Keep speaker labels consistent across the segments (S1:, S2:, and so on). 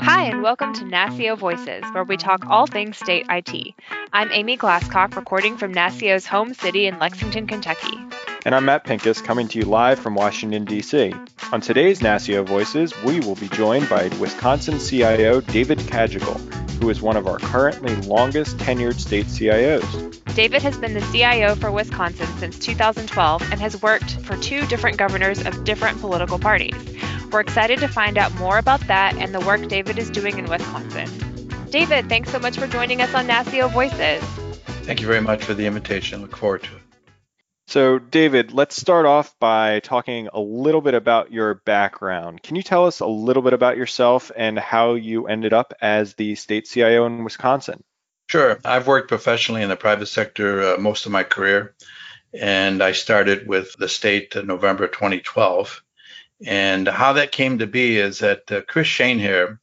S1: Hi, and welcome to NASCIO Voices, where we talk all things state IT. I'm Amy Glasscock, recording from NASCIO's home city in Lexington, Kentucky.
S2: And I'm Matt Pincus, coming to you live from Washington, D.C. On today's NASCIO Voices, we will be joined by Wisconsin CIO David Cagigal, who is one of our currently longest tenured state CIOs.
S1: David has been the CIO for Wisconsin since 2012 and has worked for two different governors of different political parties. We're excited to find out more about that and the work David is doing in Wisconsin. David, thanks so much for joining us on NASCIO Voices.
S3: Thank you very much for the invitation. Look forward to it.
S2: So, David, let's start off by talking a little bit about your background. Can you tell us a little bit about yourself and how you ended up as the state CIO in Wisconsin?
S3: Sure. I've worked professionally in the private sector uh, most of my career, and I started with the state in November 2012. And how that came to be is that uh, Chris Schoenherr,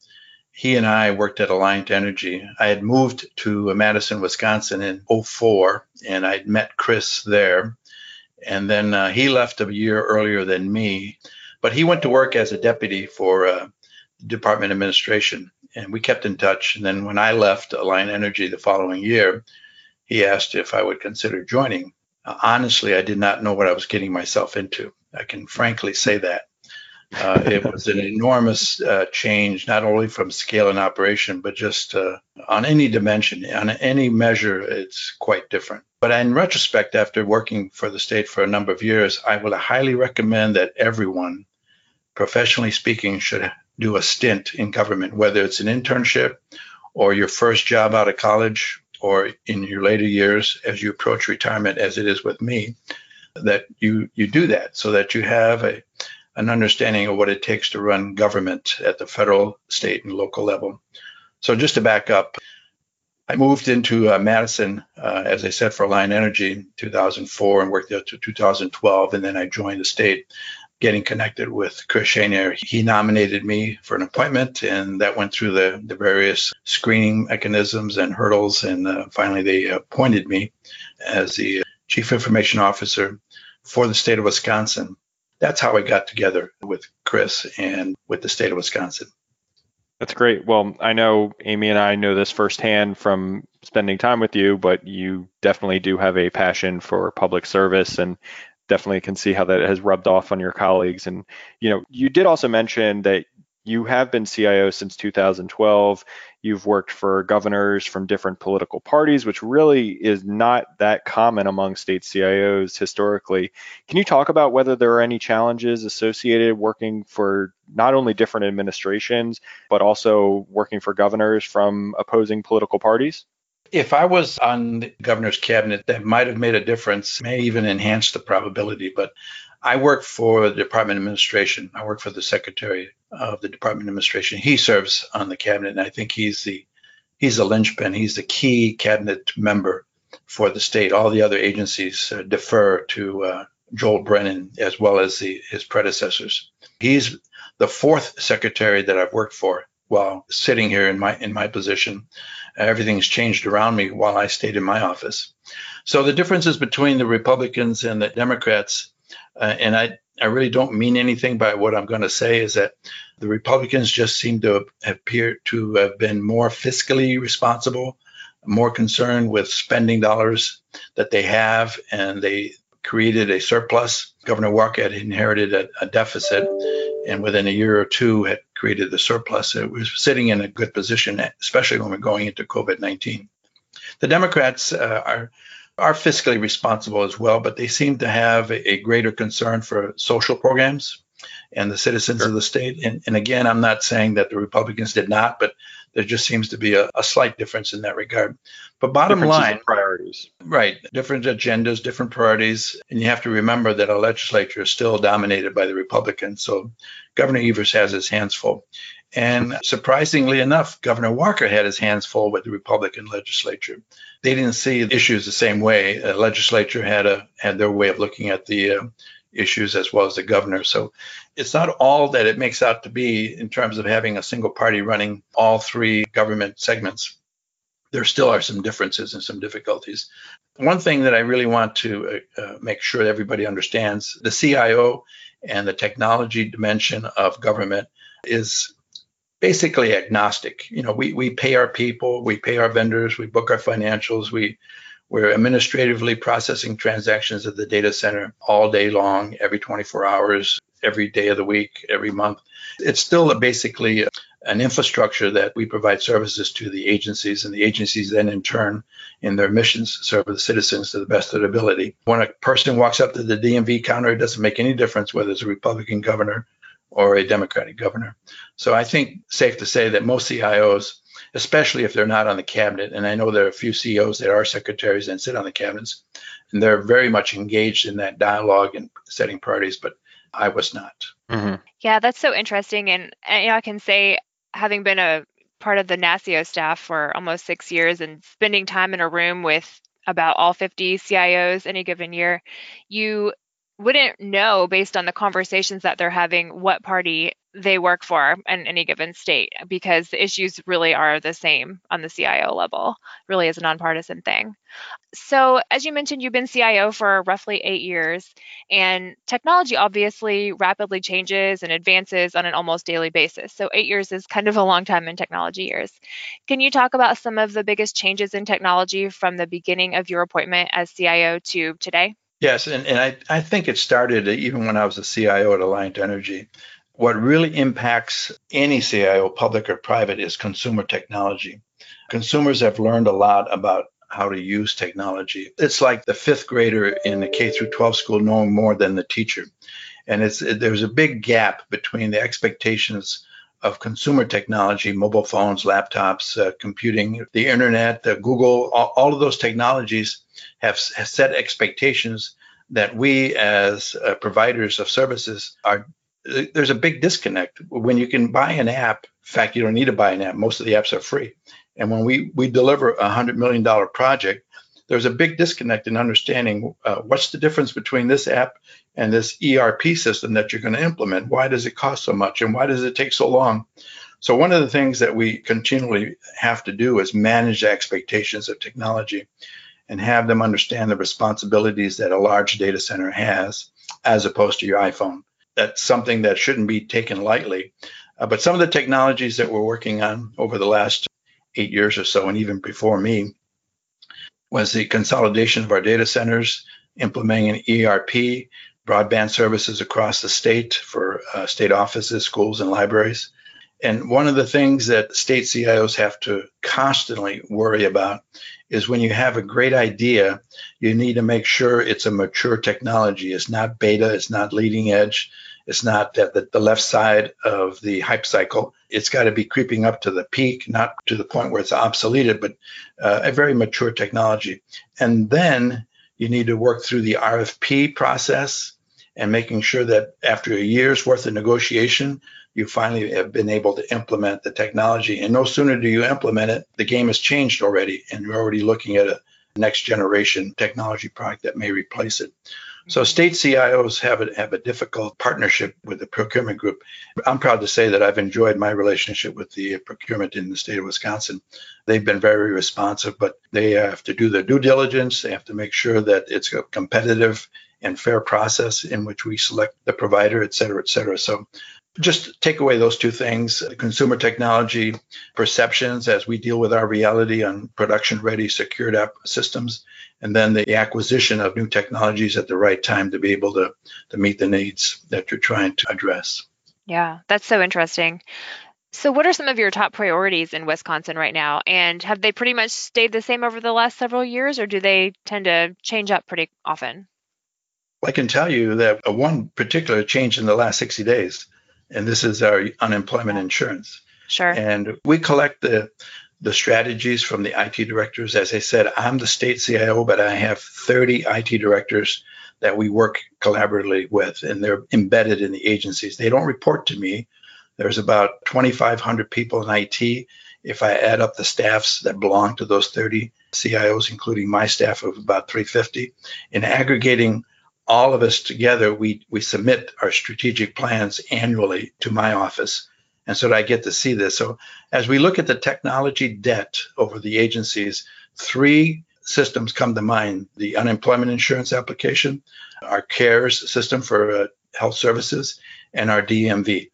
S3: he and I worked at Alliant Energy. I had moved to Madison, Wisconsin in 04, and I'd met Chris there. And then uh, he left a year earlier than me, but he went to work as a deputy for uh, department administration. And we kept in touch. And then when I left Alliant Energy the following year, he asked if I would consider joining. Uh, honestly, I did not know what I was getting myself into. I can frankly say that. Uh, it was an enormous uh, change, not only from scale and operation, but just uh, on any dimension, on any measure, it's quite different. But in retrospect, after working for the state for a number of years, I would highly recommend that everyone, professionally speaking, should do a stint in government, whether it's an internship or your first job out of college or in your later years as you approach retirement, as it is with me, that you you do that so that you have a an understanding of what it takes to run government at the federal, state, and local level. So just to back up, I moved into uh, Madison, uh, as I said, for Alliant Energy in 2004 and worked there to 2012. And then I joined the state, getting connected with Chris Schoenherr. He nominated me for an appointment, and that went through the, the various screening mechanisms and hurdles. And uh, finally, they appointed me as the Chief Information Officer for the state of Wisconsin. That's how I got together with Chris and with the state of Wisconsin.
S2: That's great. Well, I know Amy and I know this firsthand from spending time with you, but you definitely do have a passion for public service and definitely can see how that has rubbed off on your colleagues. And, you know, you did also mention that you have been CIO since 2012. You've worked for governors from different political parties, which really is not that common among state CIOs historically. Can you talk about whether there are any challenges associated working for not only different administrations, but also working for governors from opposing political parties?
S3: If I was on the governor's cabinet, that might have made a difference, may even enhance the probability. But I work for the Department of Administration. I work for the Secretary of the Department of Administration. He serves on the cabinet, and I think he's the he's the linchpin. He's the key cabinet member for the state. All the other agencies uh, defer to uh, Joel Brennan as well as the, his predecessors. He's the fourth secretary that I've worked for while sitting here in my in my position. Everything's changed around me while I stayed in my office. So the differences between the Republicans and the Democrats, uh, and I I really don't mean anything by what I'm going to say is that the Republicans just seem to appear to have been more fiscally responsible, more concerned with spending dollars that they have, and they created a surplus. Governor Walker had inherited a, a deficit, and within a year or two had created the surplus. It was sitting in a good position, especially when we're going into COVID 19. The Democrats uh, are are fiscally responsible as well, but they seem to have a, greater concern for social programs and the citizens sure. of the state. And, and, again, I'm not saying that the Republicans did not, but there just seems to be a, a slight difference in that regard. But bottom line,
S2: priorities.
S3: Right. Different agendas, different priorities. And you have to remember that our legislature is still dominated by the Republicans. So Governor Evers has his hands full. And surprisingly enough, Governor Walker had his hands full with the Republican legislature. They didn't see issues the same way. The legislature had a had their way of looking at the uh, issues as well as the governor. So it's not all that it makes out to be in terms of having a single party running all three government segments. There still are some differences and some difficulties. One thing that I really want to uh, uh make sure everybody understands the CIO and the technology dimension of government is basically agnostic. You know, we, we pay our people, we pay our vendors, we book our financials, we we're administratively processing transactions at the data center all day long, every 24 hours, every day of the week, every month. It's still a basically an infrastructure that we provide services to the agencies, and the agencies then, in turn, in their missions, serve the citizens to the best of their ability. When a person walks up to the DMV counter, it doesn't make any difference whether it's a Republican governor or a Democratic governor. So I think safe to say that most CIOs, especially if they're not on the cabinet, and I know there are a few CEOs that are secretaries and sit on the cabinets, and they're very much engaged in that dialogue and setting priorities, but I was not.
S1: Mm-hmm. Yeah, that's so interesting. And, and you know, I can say, having been a part of the NASCIO staff for almost six years and spending time in a room with about all 50 CIOs any given year, you wouldn't know based on the conversations that they're having what party they work for in any given state because the issues really are the same on the CIO level, really is a nonpartisan thing. So, as you mentioned, you've been CIO for roughly eight years, and technology obviously rapidly changes and advances on an almost daily basis. So, eight years is kind of a long time in technology years. Can you talk about some of the biggest changes in technology from the beginning of your appointment as CIO to today?
S3: Yes, and, and I, I think it started even when I was a CIO at Alliant Energy. What really impacts any CIO, public or private, is consumer technology. Consumers have learned a lot about how to use technology. It's like the fifth grader in the K through 12 school knowing more than the teacher. And it's there's a big gap between the expectations of consumer technology, mobile phones, laptops, uh, computing, the internet, the Google, all, all, of those technologies have, have, set expectations that we as uh, providers of services are. There's a big disconnect when you can buy an app. In fact, you don't need to buy an app. Most of the apps are free. And when we we deliver a hundred million dollar project, there's a big disconnect in understanding uh, what's the difference between this app and this ERP system that you're going to implement. Why does it cost so much and why does it take so long? So, one of the things that we continually have to do is manage the expectations of technology and have them understand the responsibilities that a large data center has as opposed to your iPhone. That's something that shouldn't be taken lightly. Uh, but some of the technologies that we're working on over the last eight years or so, and even before me, was the consolidation of our data centers, implementing an ERP, broadband services across the state for uh, state offices, schools, and libraries. And one of the things that state CIOs have to constantly worry about is when you have a great idea, you need to make sure it's a mature technology. It's not beta, it's not leading edge, it's not at the, the left side of the hype cycle. It's got to be creeping up to the peak, not to the point where it's obsoleted, but uh, a very mature technology. And then you need to work through the RFP process and making sure that after a year's worth of negotiation, you finally have been able to implement the technology. And no sooner do you implement it, the game has changed already, and you're already looking at a next generation technology product that may replace it. So mm-hmm. state CIOs have a, have a difficult partnership with the procurement group. I'm proud to say that I've enjoyed my relationship with the procurement in the state of Wisconsin. They've been very responsive, but they have to do their due diligence. They have to make sure that it's a competitive and fair process in which we select the provider, et cetera, et cetera. So just take away those two things consumer technology perceptions as we deal with our reality on production ready secured app systems and then the acquisition of new technologies at the right time to be able to, to meet the needs that you're trying to address.
S1: Yeah that's so interesting. So what are some of your top priorities in wisconsin right now? And have they pretty much stayed the same over the last several years or do they tend to change up pretty often?
S3: I can tell you that one particular change in the last 60 days and this is our unemployment insurance.
S1: Sure.
S3: And we collect the the strategies from the IT directors. As I said, I'm the state CIO, but I have 30 IT directors that we work collaboratively with, and they're embedded in the agencies. They don't report to me. There's about 2,500 people in IT. If I add up the staffs that belong to those 30 CIOs, including my staff of about 350, in aggregating all of us together, we, we submit our strategic plans annually to my office. And so I get to see this. So as we look at the technology debt over the agencies, three systems come to mind the unemployment insurance application, our CARES system for uh, Health Services and our DMV.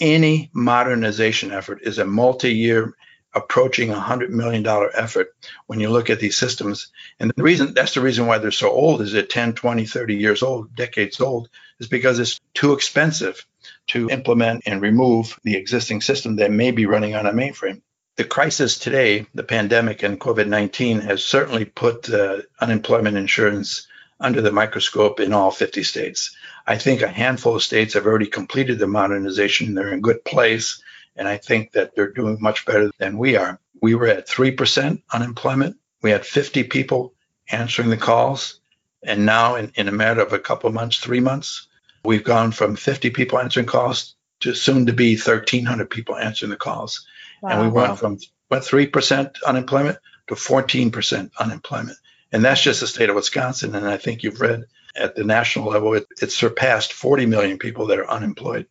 S3: Any modernization effort is a multi year, approaching a $100 million effort when you look at these systems. And the reason that's the reason why they're so old is it 10, 20, 30 years old, decades old, is because it's too expensive to implement and remove the existing system that may be running on a mainframe the crisis today, the pandemic and COVID 19, has certainly put uh, unemployment insurance under the microscope in all 50 states. I think a handful of states have already completed the modernization. They're in good place. And I think that they're doing much better than we are. We were at 3% unemployment. We had 50 people answering the calls. And now, in, in a matter of a couple of months, three months, we've gone from 50 people answering calls to soon to be 1,300 people answering the calls. Wow. And we went from went three percent unemployment to 14 percent unemployment, and that's just the state of Wisconsin. And I think you've read at the national level, it, it surpassed 40 million people that are unemployed.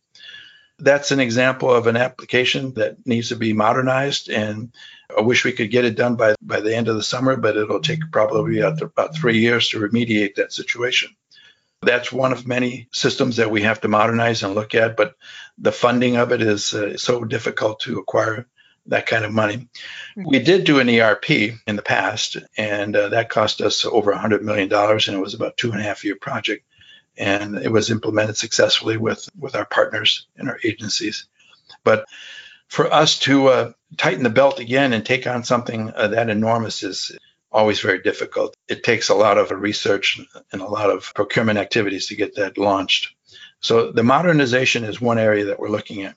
S3: That's an example of an application that needs to be modernized, and I wish we could get it done by by the end of the summer, but it'll take probably about three years to remediate that situation. That's one of many systems that we have to modernize and look at, but the funding of it is uh, so difficult to acquire that kind of money. We did do an ERP in the past, and uh, that cost us over $100 million, and it was about two and a half year project. And it was implemented successfully with, with our partners and our agencies. But for us to uh, tighten the belt again and take on something uh, that enormous is always very difficult. It takes a lot of research and a lot of procurement activities to get that launched. So the modernization is one area that we're looking at.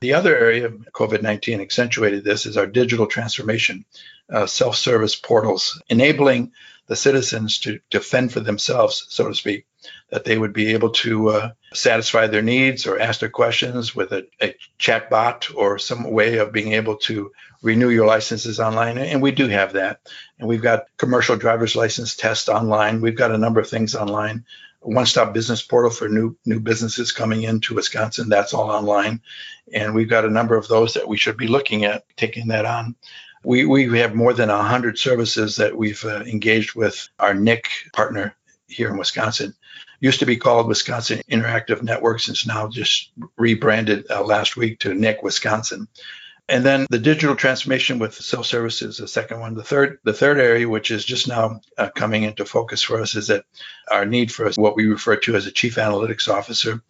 S3: The other area, COVID 19 accentuated this, is our digital transformation, uh, self service portals, enabling the citizens to, defend for themselves, so to speak, that they would be able to uh, satisfy their needs or ask their questions with a, a chat bot or some way of being able to renew your licenses online. And we do have that. And we've got commercial driver's license tests online. We've got a number of things online one-stop business portal for new new businesses coming into Wisconsin. That's all online, and we've got a number of those that we should be looking at taking that on. We we have more than hundred services that we've uh, engaged with our NIC partner here in Wisconsin. Used to be called Wisconsin Interactive Networks, and it's now just rebranded uh, last week to NIC Wisconsin. And then the digital transformation with self service is the second one. The third, the third area, which is just now uh, coming into focus for us, is that our need for what we refer to as a chief analytics officer.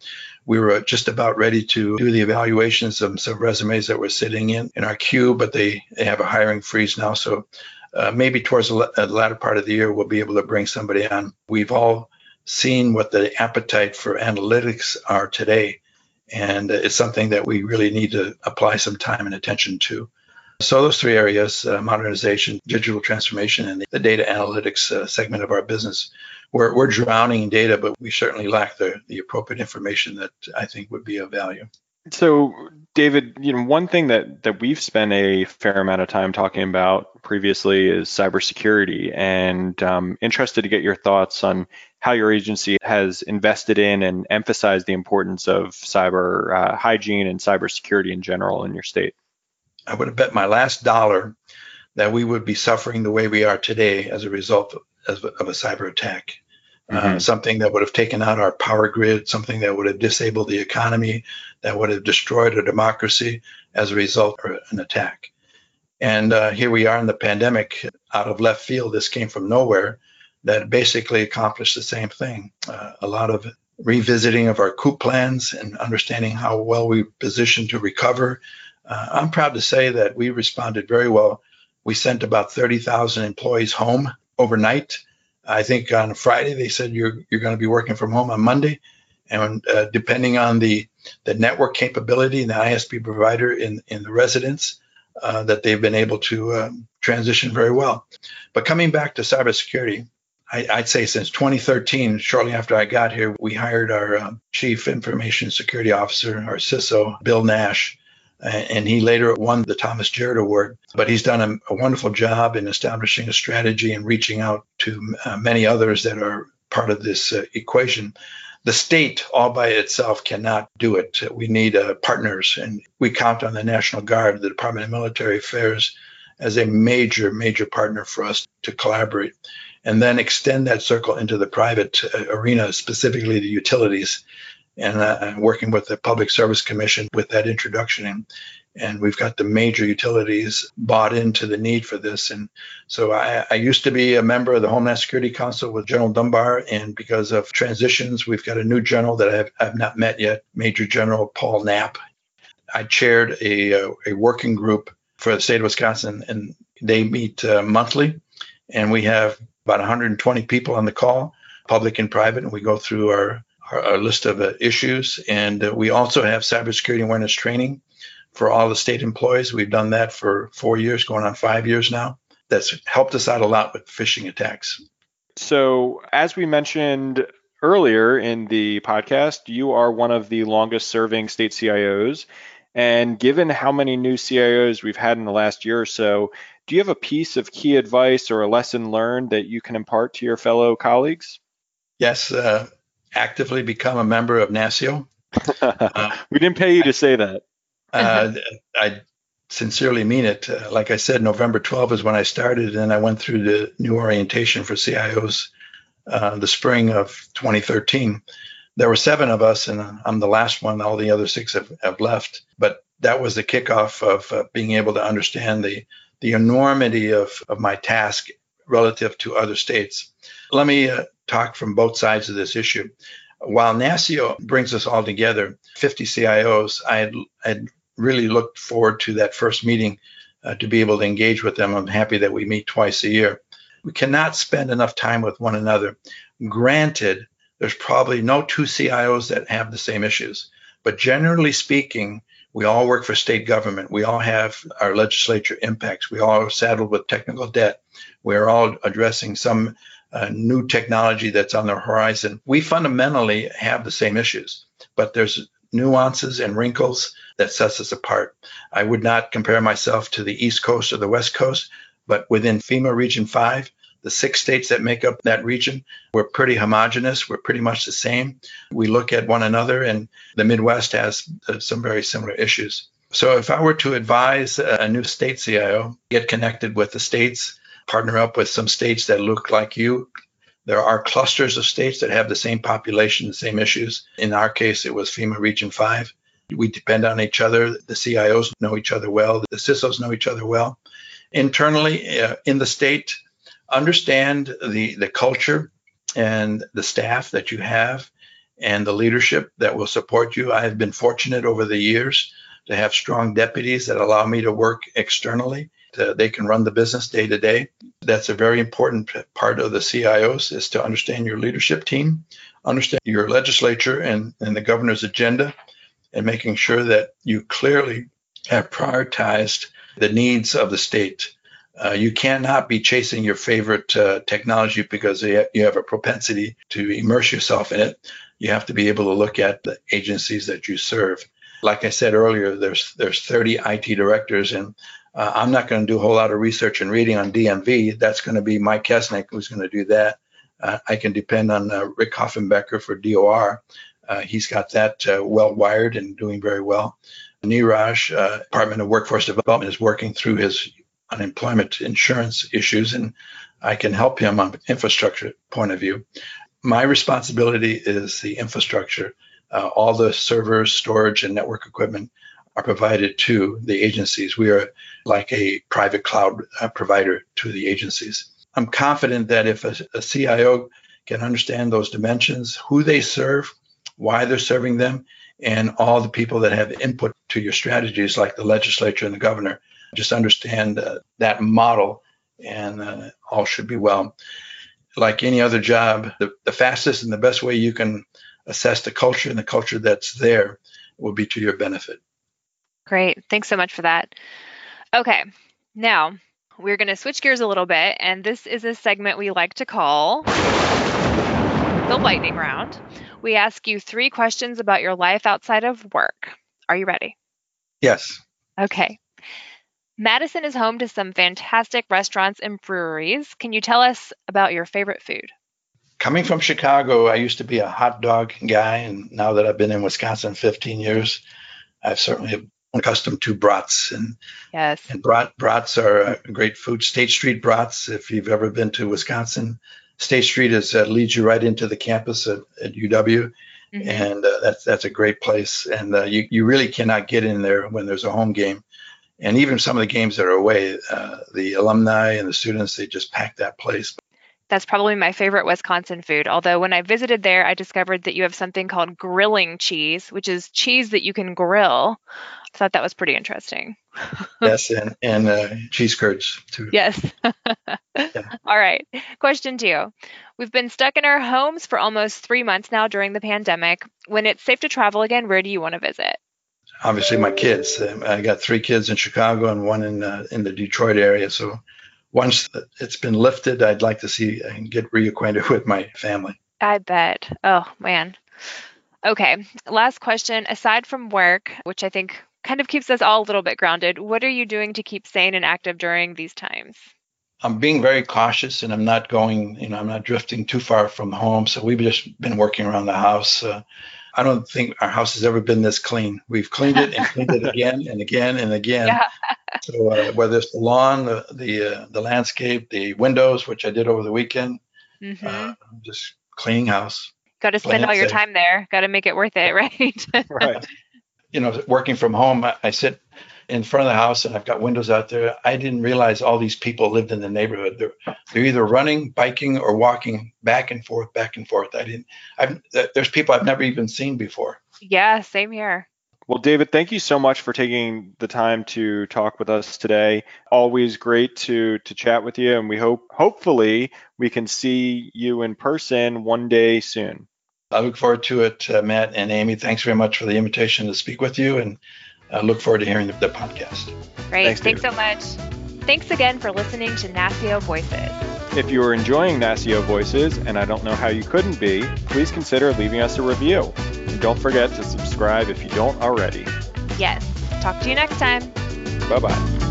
S3: We were just about ready to do the evaluations of some resumes that were sitting in in our queue, but they, they have a hiring freeze now. So uh, maybe towards the, the latter part of the year, we'll be able to bring somebody on. We've all seen what the appetite for analytics are today and it's something that we really need to apply some time and attention to. So, those three areas uh, modernization, digital transformation, and the data analytics uh, segment of our business we're, we're drowning in data, but we certainly lack the, the appropriate information that I think would be of value.
S2: So, David, you know, one thing that that we've spent a fair amount of time talking about previously is cybersecurity, and um, interested to get your thoughts on how your agency has invested in and emphasized the importance of cyber uh, hygiene and cybersecurity in general in your state?
S3: I would have bet my last dollar that we would be suffering the way we are today as a result of, of a cyber attack. Uh, mm-hmm. Uh, something that would have taken out our power grid, something that would have disabled the economy, that would have destroyed a democracy as a result of an attack. And uh, here we are in the pandemic, out of left field. This came from nowhere that basically accomplished the same thing. Uh, a lot of revisiting of our COOP plans and understanding how well we positioned to recover. Uh, I'm proud to say that we responded very well. We sent about 30,000 employees home overnight. I think on Friday they said you're you're going to be working from home on Monday, and uh, depending on the the network capability and the ISP provider in in the residence, uh, that they've been able to um, transition very well. But coming back to cybersecurity, I, would say since 2013, shortly after I got here, we hired our uh, Chief Information Security Officer, our CISO, Bill Nash, and he later won the Thomas Jarrett Award. But he's done a, a wonderful job in establishing a strategy and reaching out to uh, many others that are part of this uh, equation. The state all by itself cannot do it. We need uh, partners, and we count on the National Guard, the Department of Military Affairs, as a major, major partner for us to collaborate and then extend that circle into the private uh, arena, specifically the utilities. and uh, working with the Public Service Commission with that introduction. And, and we've got the major utilities bought into the need for this. And so I, I used to be a member of the Homeland Security Council with General Dunbar, and because of transitions, we've got a new general that I have, I have not met yet, Major General Paul Knapp. I chaired a, uh, a working group for the state of Wisconsin, and they meet uh, monthly, and we have about 120 people on the call, public and private, and we go through our our, our list of uh, issues. And uh, we also have cybersecurity awareness training for all the state employees. We've done that for four years, going on five years now. That's helped us out a lot with phishing attacks.
S2: So, as we mentioned earlier in the podcast, you are one of the longest serving state CIOs. And given how many new CIOs we've had in the last year or so, do you have a piece of key advice or a lesson learned that you can impart to your fellow colleagues?
S3: Yes, uh, actively become a member of NASCIO.
S2: Uh, we didn't pay you to say that.
S3: uh, I sincerely mean it. Uh, like I said, November 12 is when I started, and I went through the new orientation for CIOs uh, the spring of 2013. There were seven of us, and I'm the last one. All the other six have, have left. But that was the kickoff of uh, being able to understand the the enormity of, of my task relative to other states. Let me uh, talk from both sides of this issue. While NASCIO brings us all together, 50 CIOs, I had, had really looked forward to that first meeting uh, to be able to engage with them. I'm happy that we meet twice a year. We cannot spend enough time with one another. Granted, there's probably no two CIOs that have the same issues, but generally speaking, we all work for state government. We all have our legislature impacts. We all are saddled with technical debt. We're all addressing some uh, new technology that's on the horizon. We fundamentally have the same issues, but there's nuances and wrinkles that sets us apart. I would not compare myself to the East Coast or the West Coast, but within FEMA Region 5, the six states that make up that region, we're pretty homogenous. We're pretty much the same. We look at one another, and the Midwest has uh, some very similar issues. So, if I were to advise a new state CIO, get connected with the states, partner up with some states that look like you. There are clusters of states that have the same population, the same issues. In our case, it was FEMA Region 5. We depend on each other. The CIOs know each other well, the CISOs know each other well. Internally, uh, in the state, understand the, the culture and the staff that you have and the leadership that will support you. I have been fortunate over the years to have strong deputies that allow me to work externally uh, they can run the business day to day. That's a very important part of the CIOs is to understand your leadership team, understand your legislature and, and the governor's agenda, and making sure that you clearly have prioritized the needs of the state. Uh, you cannot be chasing your favorite uh, technology because you have a propensity to immerse yourself in it. You have to be able to look at the agencies that you serve. Like I said earlier, there's there's 30 IT directors, and uh, I'm not going to do a whole lot of research and reading on DMV. That's going to be Mike Kesnick who's going to do that. Uh, I can depend on uh, Rick Hoffenbecker for DOR. Uh, he's got that well wired and doing very well. Neeraj, uh, Department of Workforce Development, is working through his unemployment insurance issues, and I can help him on infrastructure point of view. My responsibility is the infrastructure, all the servers, storage, and network equipment are provided to the agencies. We are like a private cloud uh, provider to the agencies. I'm confident that if a, a CIO can understand those dimensions, who they serve, why they're serving them, and all the people that have input to your strategies, like the legislature and the governor, just understand uh, that model, and uh, all should be well. Like any other job, the, the fastest and the best way you can assess the culture and the culture that's there will be to your benefit.
S1: Great. Thanks so much for that. Okay. Now, we're going to switch gears a little bit, and this is a segment we like to call the lightning round. We ask you three questions about your life outside of work. Are you ready?
S3: Yes.
S1: Okay. Madison is home to some fantastic restaurants and breweries. Can you tell us about your favorite food?
S3: Coming from Chicago, I used to be a hot dog guy, and now that I've been in Wisconsin 15 years, I've certainly accustomed to brats and
S1: yes
S3: and brat brats are a great food state street brats if you've ever been to wisconsin state street is uh, leads you right into the campus at, at uw mm-hmm. and uh, that's that's a great place. And uh, you you really cannot get in there when there's a home game, and even some of the games that are away, uh, the alumni and the students they just pack that place.
S1: That's probably my favorite Wisconsin food. Although when I visited there, I discovered that you have something called grilling cheese, which is cheese that you can grill. I thought that was pretty interesting.
S3: yes, and and uh, cheese curds too.
S1: Yes. yeah. All right. Question two. We've been stuck in our homes for almost three months now during the pandemic. When it's safe to travel again, where do you want to visit?
S3: Obviously, my kids. I got three kids in Chicago and one in uh, in the Detroit area. So once it's been lifted, I'd like to see and get reacquainted with my family.
S1: I bet. Oh man. Okay. Last question. Aside from work, which I think kind of keeps us all a little bit grounded, what are you doing to keep sane and active during these times?
S3: I'm being very cautious and I'm not going, you know, I'm not drifting too far from home. So we've just been working around the house. Uh, I don't think our house has ever been this clean. We've cleaned it and cleaned it again and again and again. Yeah. so uh, whether it's the lawn, the the, uh, the, landscape, the windows, which I did over the weekend, mm-hmm. Uh, just cleaning house.
S1: Got to spend all your safe. time there. Got to make it worth it, right?
S3: right. You know, working from home, I, I sit in front of the house and I've got windows out there. I didn't realize all these people lived in the neighborhood. They're, they're either running, biking, or walking back and forth, back and forth. I didn't. I've, there's people I've never even seen before.
S1: Yeah, same here.
S2: Well, David, thank you so much for taking the time to talk with us today. Always great to to chat with you, and we hope hopefully we can see you in person one day soon.
S3: I look forward to it, uh, Matt and Amy. Thanks very much for the invitation to speak with you, and I look forward to hearing the, the podcast.
S1: Great. Thanks, Thanks so much. Thanks again for listening to NASCIO Voices.
S2: If you are enjoying NASCIO Voices, and I don't know how you couldn't be, please consider leaving us a review. And don't forget to subscribe if you don't already.
S1: Yes. Talk to you next time.
S2: Bye bye.